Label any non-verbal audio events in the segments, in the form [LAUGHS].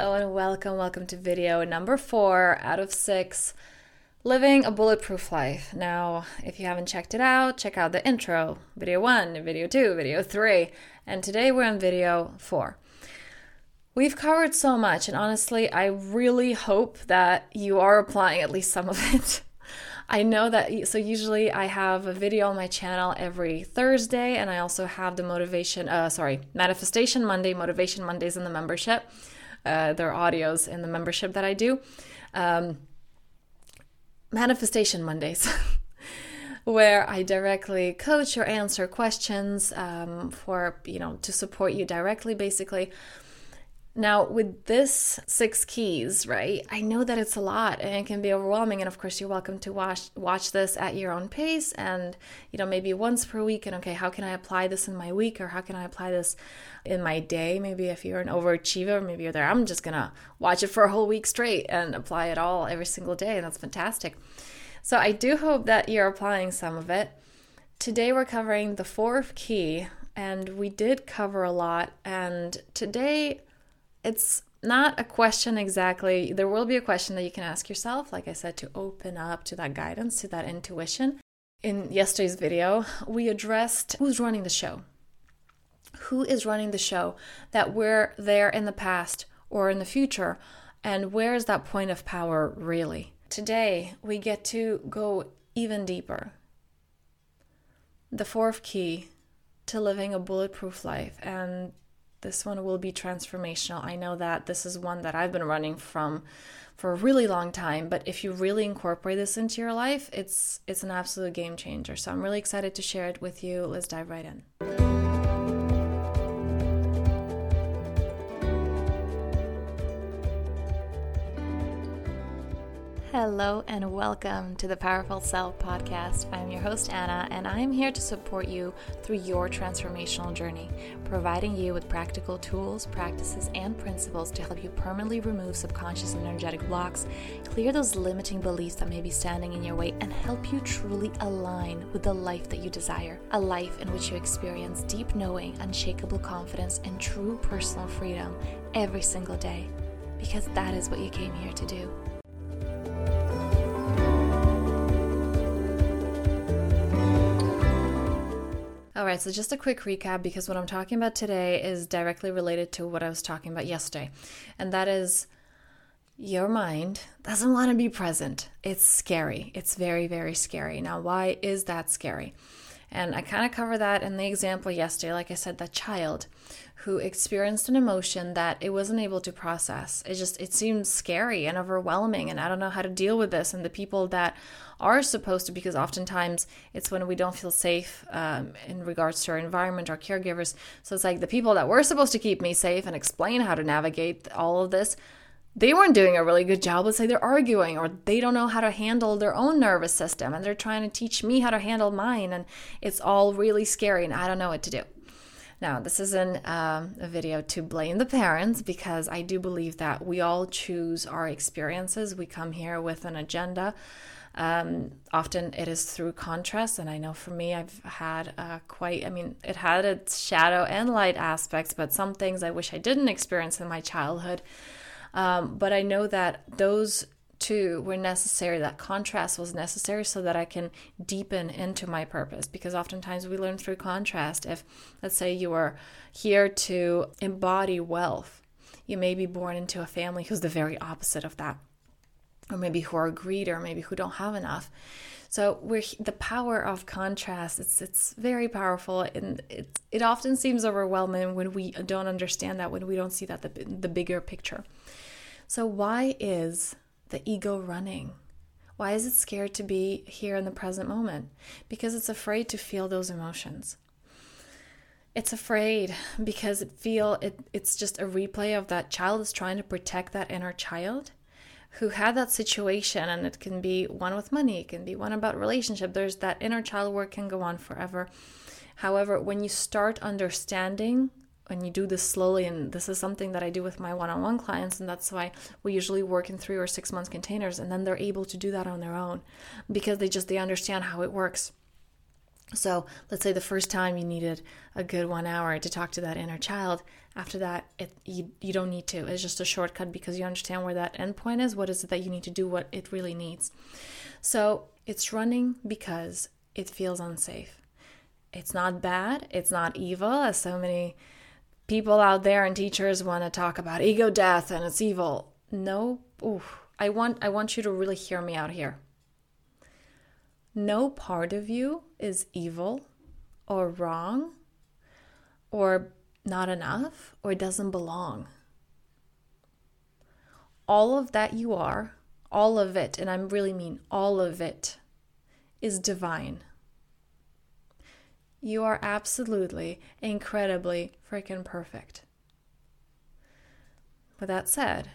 Hello and welcome. Welcome to video number four out of six Living a Bulletproof Life. Now, if you haven't checked it out, check out the intro video one, video two, video three, and today we're on video four. We've covered so much, and honestly, I really hope that you are applying at least some of [LAUGHS] it. I know that, so usually I have a video on my channel every Thursday, and I also have the motivation, uh, sorry, Manifestation Monday, Motivation Mondays in the membership. Uh, their audios in the membership that I do. Um, Manifestation Mondays. [LAUGHS] where I directly coach or answer questions um, for, you know, to support you directly, basically. Now, with this six keys, right, I know that it's a lot and it can be overwhelming. And of course, you're welcome to watch watch this at your own pace and, you know, maybe once per week. And okay, how can I apply this in my week or how can I apply this in my day? Maybe if you're an overachiever, maybe you're there, I'm just gonna watch it for a whole week straight and apply it all every single day. And that's fantastic. So I do hope that you're applying some of it. Today, we're covering the fourth key, and we did cover a lot. And today, it's not a question exactly. There will be a question that you can ask yourself, like I said, to open up to that guidance, to that intuition. In yesterday's video, we addressed who's running the show. Who is running the show? That we're there in the past or in the future, and where is that point of power really? Today, we get to go even deeper. The fourth key to living a bulletproof life, and this one will be transformational. I know that this is one that I've been running from for a really long time, but if you really incorporate this into your life, it's it's an absolute game changer. So I'm really excited to share it with you. Let's dive right in. Hello and welcome to the Powerful Self podcast. I'm your host, Anna, and I'm here to support you through your transformational journey, providing you with practical tools, practices, and principles to help you permanently remove subconscious and energetic blocks, clear those limiting beliefs that may be standing in your way, and help you truly align with the life that you desire a life in which you experience deep knowing, unshakable confidence, and true personal freedom every single day. Because that is what you came here to do. All right, so just a quick recap because what I'm talking about today is directly related to what I was talking about yesterday. And that is your mind doesn't want to be present. It's scary. It's very, very scary. Now, why is that scary? And I kind of cover that in the example yesterday. Like I said, that child who experienced an emotion that it wasn't able to process. It just it seems scary and overwhelming and I don't know how to deal with this. And the people that are supposed to, because oftentimes it's when we don't feel safe um, in regards to our environment, our caregivers. So it's like the people that were supposed to keep me safe and explain how to navigate all of this they weren't doing a really good job. Let's say they're arguing or they don't know how to handle their own nervous system and they're trying to teach me how to handle mine. And it's all really scary and I don't know what to do. Now, this isn't um, a video to blame the parents because I do believe that we all choose our experiences. We come here with an agenda. Um, often it is through contrast, and I know for me, I've had uh, quite, I mean, it had its shadow and light aspects, but some things I wish I didn't experience in my childhood. Um, but I know that those two were necessary, that contrast was necessary so that I can deepen into my purpose. Because oftentimes we learn through contrast. If, let's say, you are here to embody wealth, you may be born into a family who's the very opposite of that or maybe who are greedy or maybe who don't have enough so we're the power of contrast it's it's very powerful and it it often seems overwhelming when we don't understand that when we don't see that the, the bigger picture so why is the ego running? Why is it scared to be here in the present moment? Because it's afraid to feel those emotions. It's afraid because it feel it, it's just a replay of that child is trying to protect that inner child who had that situation and it can be one with money it can be one about relationship. There's that inner child work can go on forever. However when you start understanding when you do this slowly and this is something that i do with my one-on-one clients and that's why we usually work in three or six months containers and then they're able to do that on their own because they just they understand how it works So let's say the first time you needed a good one hour to talk to that inner child. After that, it, you, you don't need to. It's just a shortcut because you understand where that endpoint is. What is it that you need to do? What it really needs. So it's running because it feels unsafe. It's not bad. It's not evil, as so many people out there and teachers want to talk about ego death and it's evil. No, ooh, I want I want you to really hear me out here. No part of you is evil or wrong or not enough or doesn't belong. All of that you are, all of it, and I really mean all of it, is divine. You are absolutely, incredibly freaking perfect. With that said,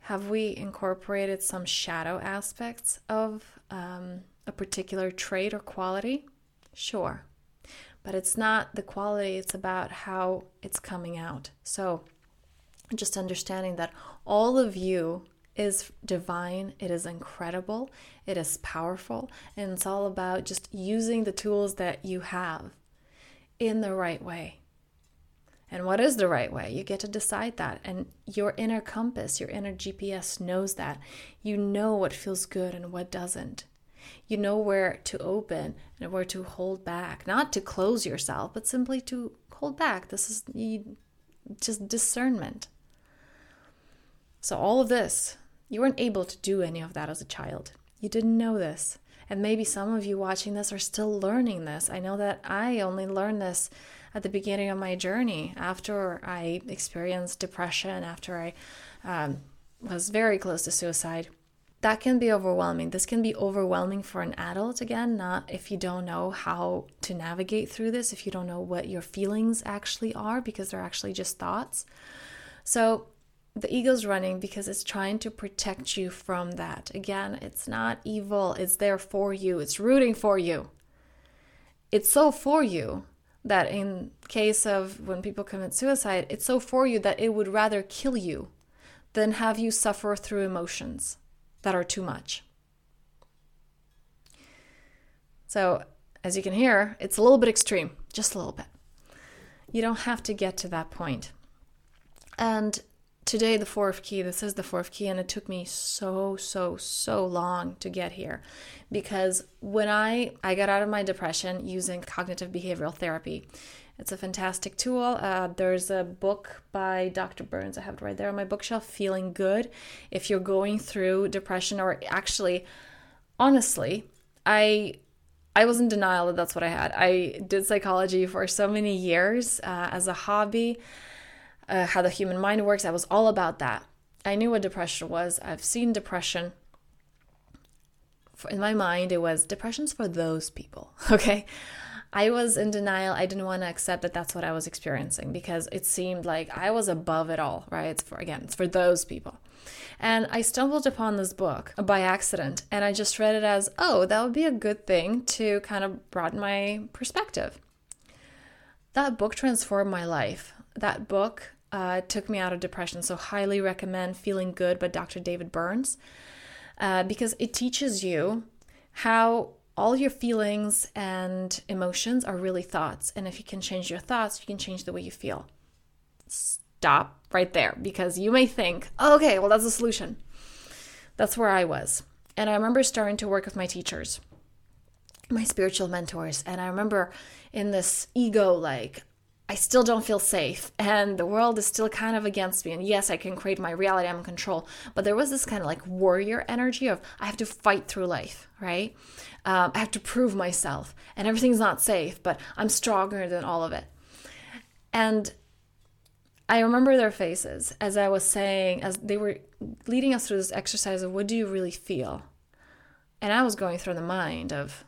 have we incorporated some shadow aspects of um, a particular trait or quality? Sure. But it's not the quality, it's about how it's coming out. So, just understanding that all of you is divine, it is incredible, it is powerful, and it's all about just using the tools that you have in the right way. And what is the right way? You get to decide that. And your inner compass, your inner GPS knows that. You know what feels good and what doesn't. You know where to open and where to hold back. Not to close yourself, but simply to hold back. This is just discernment. So, all of this, you weren't able to do any of that as a child. You didn't know this. And maybe some of you watching this are still learning this. I know that I only learned this at the beginning of my journey after I experienced depression, after I um, was very close to suicide. That can be overwhelming. This can be overwhelming for an adult, again, not if you don't know how to navigate through this, if you don't know what your feelings actually are, because they're actually just thoughts. So, the ego's running because it's trying to protect you from that. Again, it's not evil, it's there for you, it's rooting for you. It's so for you that in case of when people commit suicide, it's so for you that it would rather kill you than have you suffer through emotions that are too much. So, as you can hear, it's a little bit extreme, just a little bit. You don't have to get to that point. And today the fourth key this is the fourth key and it took me so so so long to get here. Because when i i got out of my depression using cognitive behavioral therapy it's a fantastic tool. Uh, there's a book by dr burns i have it right there on my bookshelf feeling good. If you're going through depression or actually honestly i I was in denial that that's what I had. I did psychology for so many years uh, as a hobby uh, how the human mind works. I was all about that. I knew what depression was. I've seen depression. In my mind, it was depression's for those people. [LAUGHS] Okay. I was in denial. I didn't want to accept that that's what I was experiencing because it seemed like I was above it all, right? It's for, again, it's for those people. And I stumbled upon this book by accident and I just read it as, oh, that would be a good thing to kind of broaden my perspective. That book transformed my life. That book uh, took me out of depression. So, highly recommend Feeling Good by Dr. David Burns uh, because it teaches you how all your feelings and emotions are really thoughts. And if you can change your thoughts, you can change the way you feel. Stop right there because you may think, oh, okay, well, that's the solution. That's where I was. And I remember starting to work with my teachers, my spiritual mentors. And I remember in this ego, like, I still don't feel safe and the world is still kind of against me. And yes, I can create my reality, I'm in control. But there was this kind of like warrior energy of I have to fight through life, right? Um, I have to prove myself and everything's not safe, but I'm stronger than all of it. And I remember their faces as I was saying, as they were leading us through this exercise of what do you really feel? And I was going through the mind of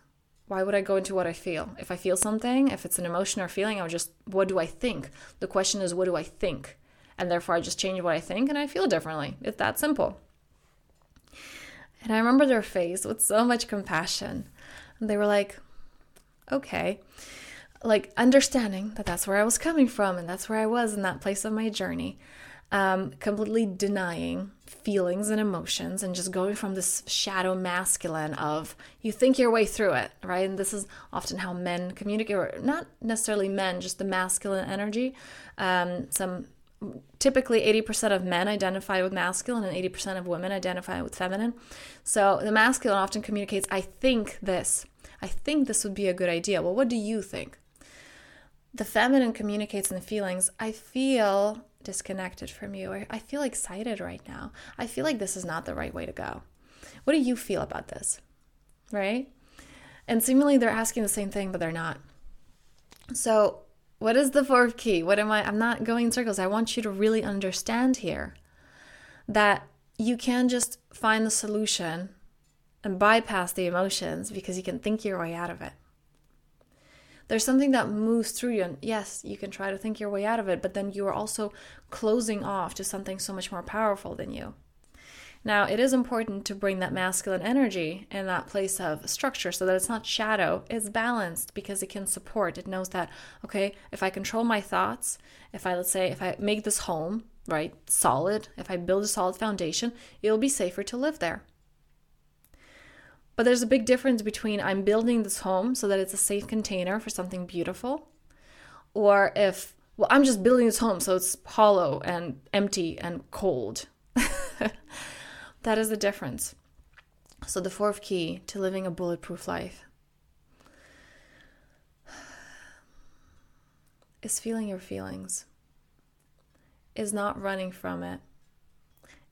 why would I go into what I feel? If I feel something, if it's an emotion or feeling, I'll just, what do I think? The question is, what do I think? And therefore, I just change what I think and I feel differently. It's that simple. And I remember their face with so much compassion. And they were like, okay. Like understanding that that's where I was coming from and that's where I was in that place of my journey. Um, completely denying feelings and emotions and just going from this shadow masculine of you think your way through it, right? And this is often how men communicate, or not necessarily men, just the masculine energy. Um, some typically 80% of men identify with masculine and 80% of women identify with feminine. So the masculine often communicates, I think this. I think this would be a good idea. Well, what do you think? The feminine communicates in the feelings, I feel disconnected from you, or I feel excited right now. I feel like this is not the right way to go. What do you feel about this? Right? And seemingly they're asking the same thing, but they're not. So what is the fourth key? What am I? I'm not going in circles. I want you to really understand here that you can just find the solution and bypass the emotions because you can think your way out of it. There's something that moves through you, and yes, you can try to think your way out of it, but then you are also closing off to something so much more powerful than you. Now, it is important to bring that masculine energy in that place of structure so that it's not shadow, it's balanced because it can support. It knows that, okay, if I control my thoughts, if I, let's say, if I make this home, right, solid, if I build a solid foundation, it'll be safer to live there. But there's a big difference between I'm building this home so that it's a safe container for something beautiful, or if, well, I'm just building this home so it's hollow and empty and cold. [LAUGHS] That is the difference. So, the fourth key to living a bulletproof life is feeling your feelings, is not running from it,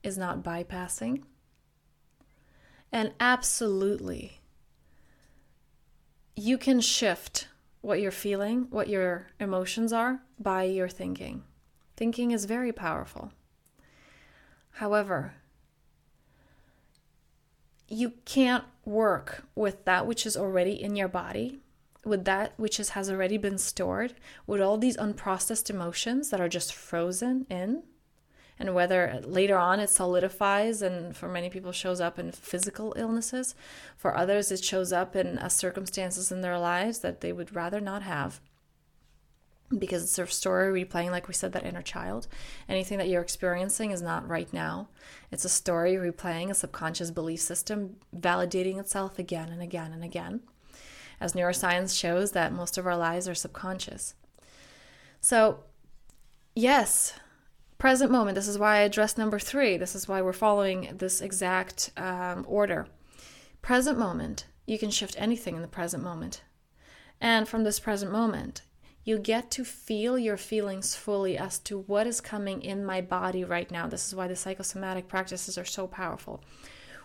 is not bypassing. And absolutely, you can shift what you're feeling, what your emotions are, by your thinking. Thinking is very powerful. However, you can't work with that which is already in your body, with that which is, has already been stored, with all these unprocessed emotions that are just frozen in. And whether later on it solidifies and for many people shows up in physical illnesses, for others it shows up in uh, circumstances in their lives that they would rather not have because it's a story replaying, like we said, that inner child. Anything that you're experiencing is not right now. It's a story replaying a subconscious belief system, validating itself again and again and again. As neuroscience shows that most of our lives are subconscious. So, yes, present moment. This is why I addressed number three. This is why we're following this exact um, order. Present moment. You can shift anything in the present moment. And from this present moment, you get to feel your feelings fully as to what is coming in my body right now. This is why the psychosomatic practices are so powerful.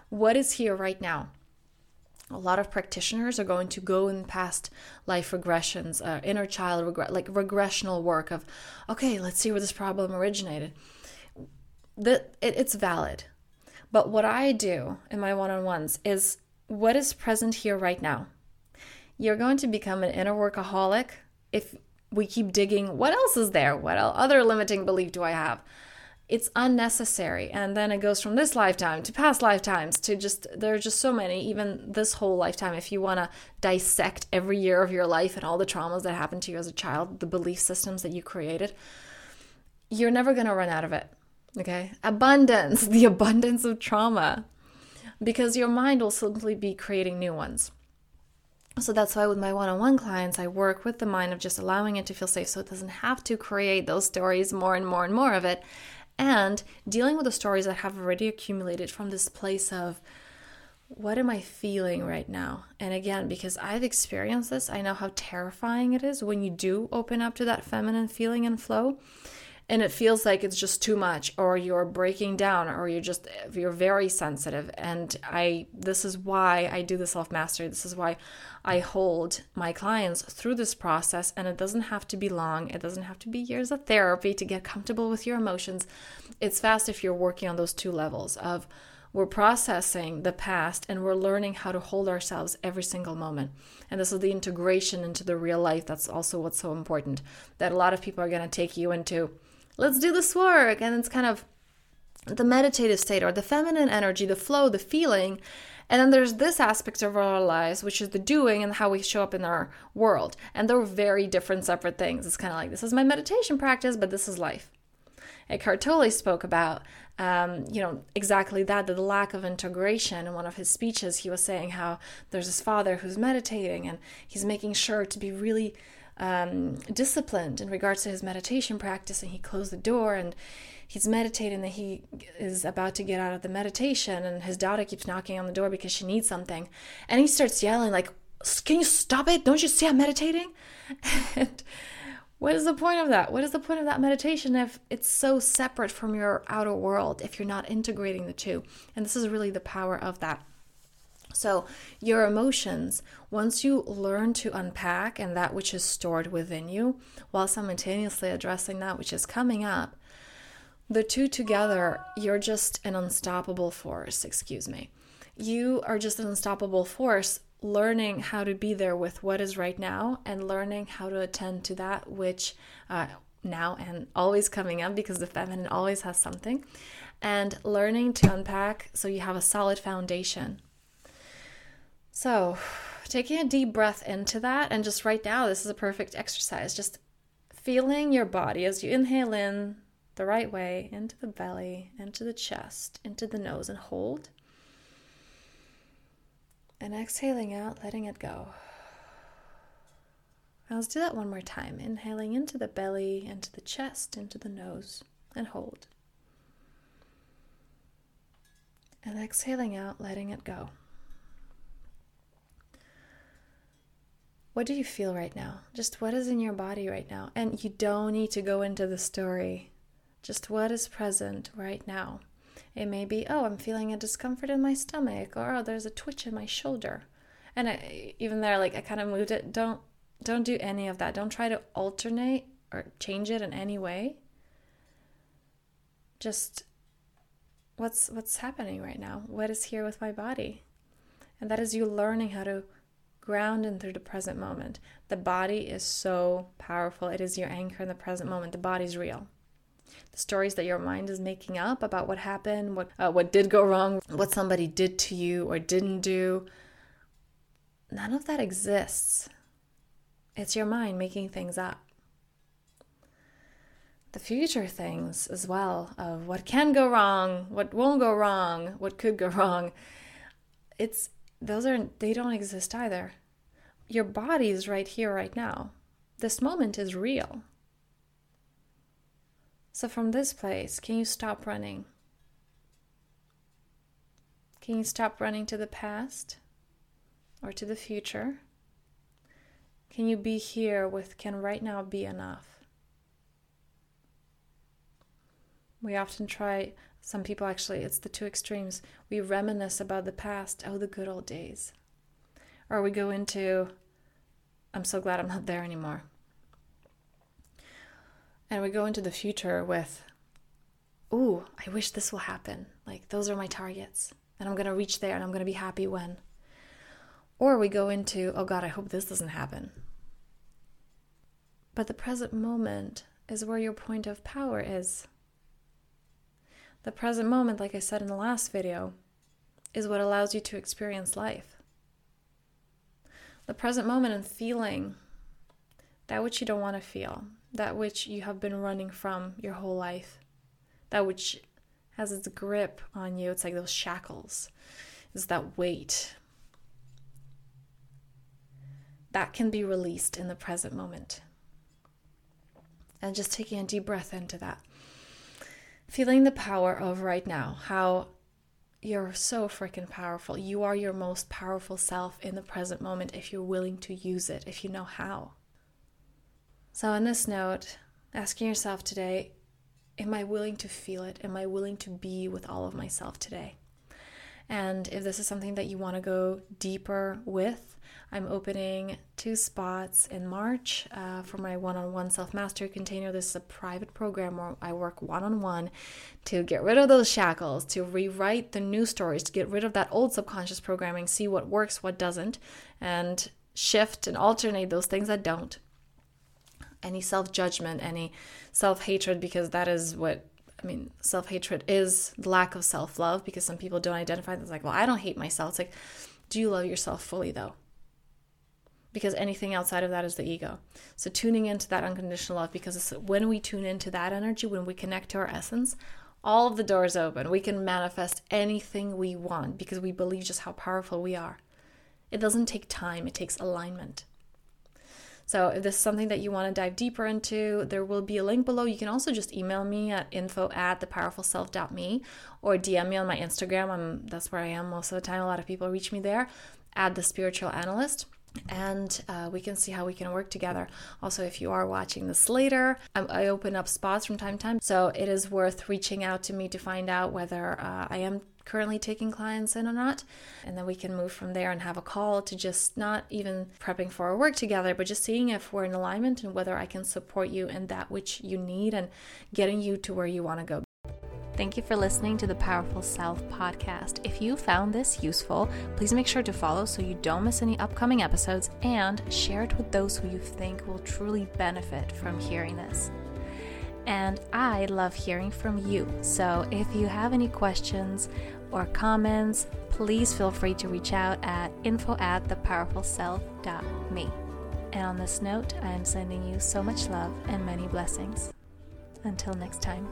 What is here right now? A lot of practitioners are going to go in past life regressions, uh, inner child regret, like regressional work of, okay, let's see where this problem originated. That it, it's valid, but what I do in my one-on-ones is what is present here right now. You're going to become an inner workaholic if we keep digging what else is there what other limiting belief do i have it's unnecessary. And then it goes from this lifetime to past lifetimes to just there are just so many even this whole lifetime. If you want to dissect every year of your life and all the traumas that happened to you as a child the belief systems that you created you're never going to run out of it okay? Abundance [LAUGHS] the abundance of trauma. Because your mind will simply be creating new ones. So that's why with my one on one clients, I work with the mind of just allowing it to feel safe so it doesn't have to create those stories more and more and more of it. And dealing with the stories that have already accumulated from this place of, what am I feeling right now? And again, because I've experienced this, I know how terrifying it is when you do open up to that feminine feeling and flow and it feels like it's just too much or you're breaking down or you're just you're very sensitive and i this is why i do the self mastery this is why i hold my clients through this process and it doesn't have to be long it doesn't have to be years of therapy to get comfortable with your emotions it's fast if you're working on those two levels of we're processing the past and we're learning how to hold ourselves every single moment. And this is the integration into the real life. That's also what's so important. That a lot of people are going to take you into let's do this work. And it's kind of the meditative state or the feminine energy, the flow, the feeling. And then there's this aspect of our lives, which is the doing and how we show up in our world. And they're very different, separate things. It's kind of like this is my meditation practice, but this is life. Eckhart Tolle spoke about, um, you know, exactly that, the lack of integration. In one of his speeches, he was saying how there's this father who's meditating and he's making sure to be really um, disciplined in regards to his meditation practice. And he closed the door and he's meditating that he is about to get out of the meditation and his daughter keeps knocking on the door because she needs something and he starts yelling like can you stop it? Don't you see i'm meditating? [LAUGHS] And what is the point of that? What is the point of that meditation if it's so separate from your outer world if you're not integrating the two? And this is really the power of that so, your emotions, once you learn to unpack and that which is stored within you, while simultaneously addressing that which is coming up, the two together, you're just an unstoppable force, excuse me. You are just an unstoppable force learning how to be there with what is right now and learning how to attend to that which uh, now and always coming up because the feminine always has something and learning to unpack so you have a solid foundation so taking a deep breath into that and just right now this is a perfect exercise just feeling your body as you inhale in the right way into the belly, into the chest, into the nose, and hold. And exhaling out, letting it go. Now let's do that one more time. Inhaling into the belly, into the chest, into the nose, and hold. And exhaling out, letting it go. What do you feel right now? Just what is in your body right now? And you don't need to go into the story just what is present right now. It may be, oh, I'm feeling a discomfort in my stomach, or oh, there's a twitch in my shoulder. And I, even there, like I kind of moved it. Don't don't do any of that. Don't try to alternate or change it in any way. Just what's what's happening right now? What is here with my body? And that is you learning how to ground through the present moment. The body is so powerful. It is your anchor in the present moment. The body's real the stories that your mind is making up about what happened, what uh, what did go wrong, what somebody did to you or didn't do. None of that exists. It's your mind making things up. The future things as well of what can go wrong, what won't go wrong, what could go [LAUGHS] wrong. It's those are they don't exist either. Your body is right here right now. This moment is real. So, from this place, can you stop running? Can you stop running to the past or to the future? Can you be here with can right now be enough? We often try, some people actually, it's the two extremes. We reminisce about the past, oh, the good old days. Or we go into, I'm so glad I'm not there anymore. And we go into the future with, ooh, I wish this will happen. Like, those are my targets. And I'm going to reach there and I'm going to be happy when. Or we go into, oh God, I hope this doesn't happen. But the present moment is where your point of power is. The present moment, like I said in the last video, is what allows you to experience life. The present moment and feeling that which you don't want to feel, that which you have been running from your whole life, that which has its grip on you. It's like those shackles, is that weight. That can be released in the present moment. And just taking a deep breath into that. Feeling the power of right now, how you're so freaking powerful. You are your most powerful self in the present moment if you're willing to use it, if you know how. So, on this note, asking yourself today, am I willing to feel it? Am I willing to be with all of myself today? And if this is something that you want to go deeper with, I'm opening two spots in March uh, for my one on one self mastery container. This is a private program where I work one on one to get rid of those shackles, to rewrite the new stories, to get rid of that old subconscious programming, see what works, what doesn't, and shift and alternate those things that don't any self judgment, any self hatred, because that is what I mean, self hatred is lack of self love because some people don't identify as like, well, I don't hate myself. It's like, do you love yourself fully though? because anything outside of that is the ego. So tuning into that unconditional love because when we tune into that energy, when we connect to our essence, all of the doors open. We can manifest anything we want because we believe just how powerful we are. It doesn't take time, it takes alignment. So if this is something that you want to dive deeper into, there will be a link below. You can also just email me at info at thepowerfulself.me or DM me on my Instagram. I'm, that's where I am most of the time. A lot of people reach me there. Add the spiritual analyst and uh, we can see how we can work together. Also, if you are watching this later, I, I, open up spots from time to time, so it is worth reaching out to me to find out whether uh, I am currently taking clients in or not. And then we can move from there and have a call to just not even prepping for our work together, but just seeing if we're in alignment and whether I can support you in that which you need and getting you to where you want to go. Thank you for listening to the Powerful Self podcast. If you found this useful, please make sure to follow so you don't miss any upcoming episodes and share it with those who you think will truly benefit from hearing this. And I love hearing from you. So if you have any questions or comments, please feel free to reach out at info at thepowerfulself.me. And on this note, I am sending you so much love and many blessings. Until next time.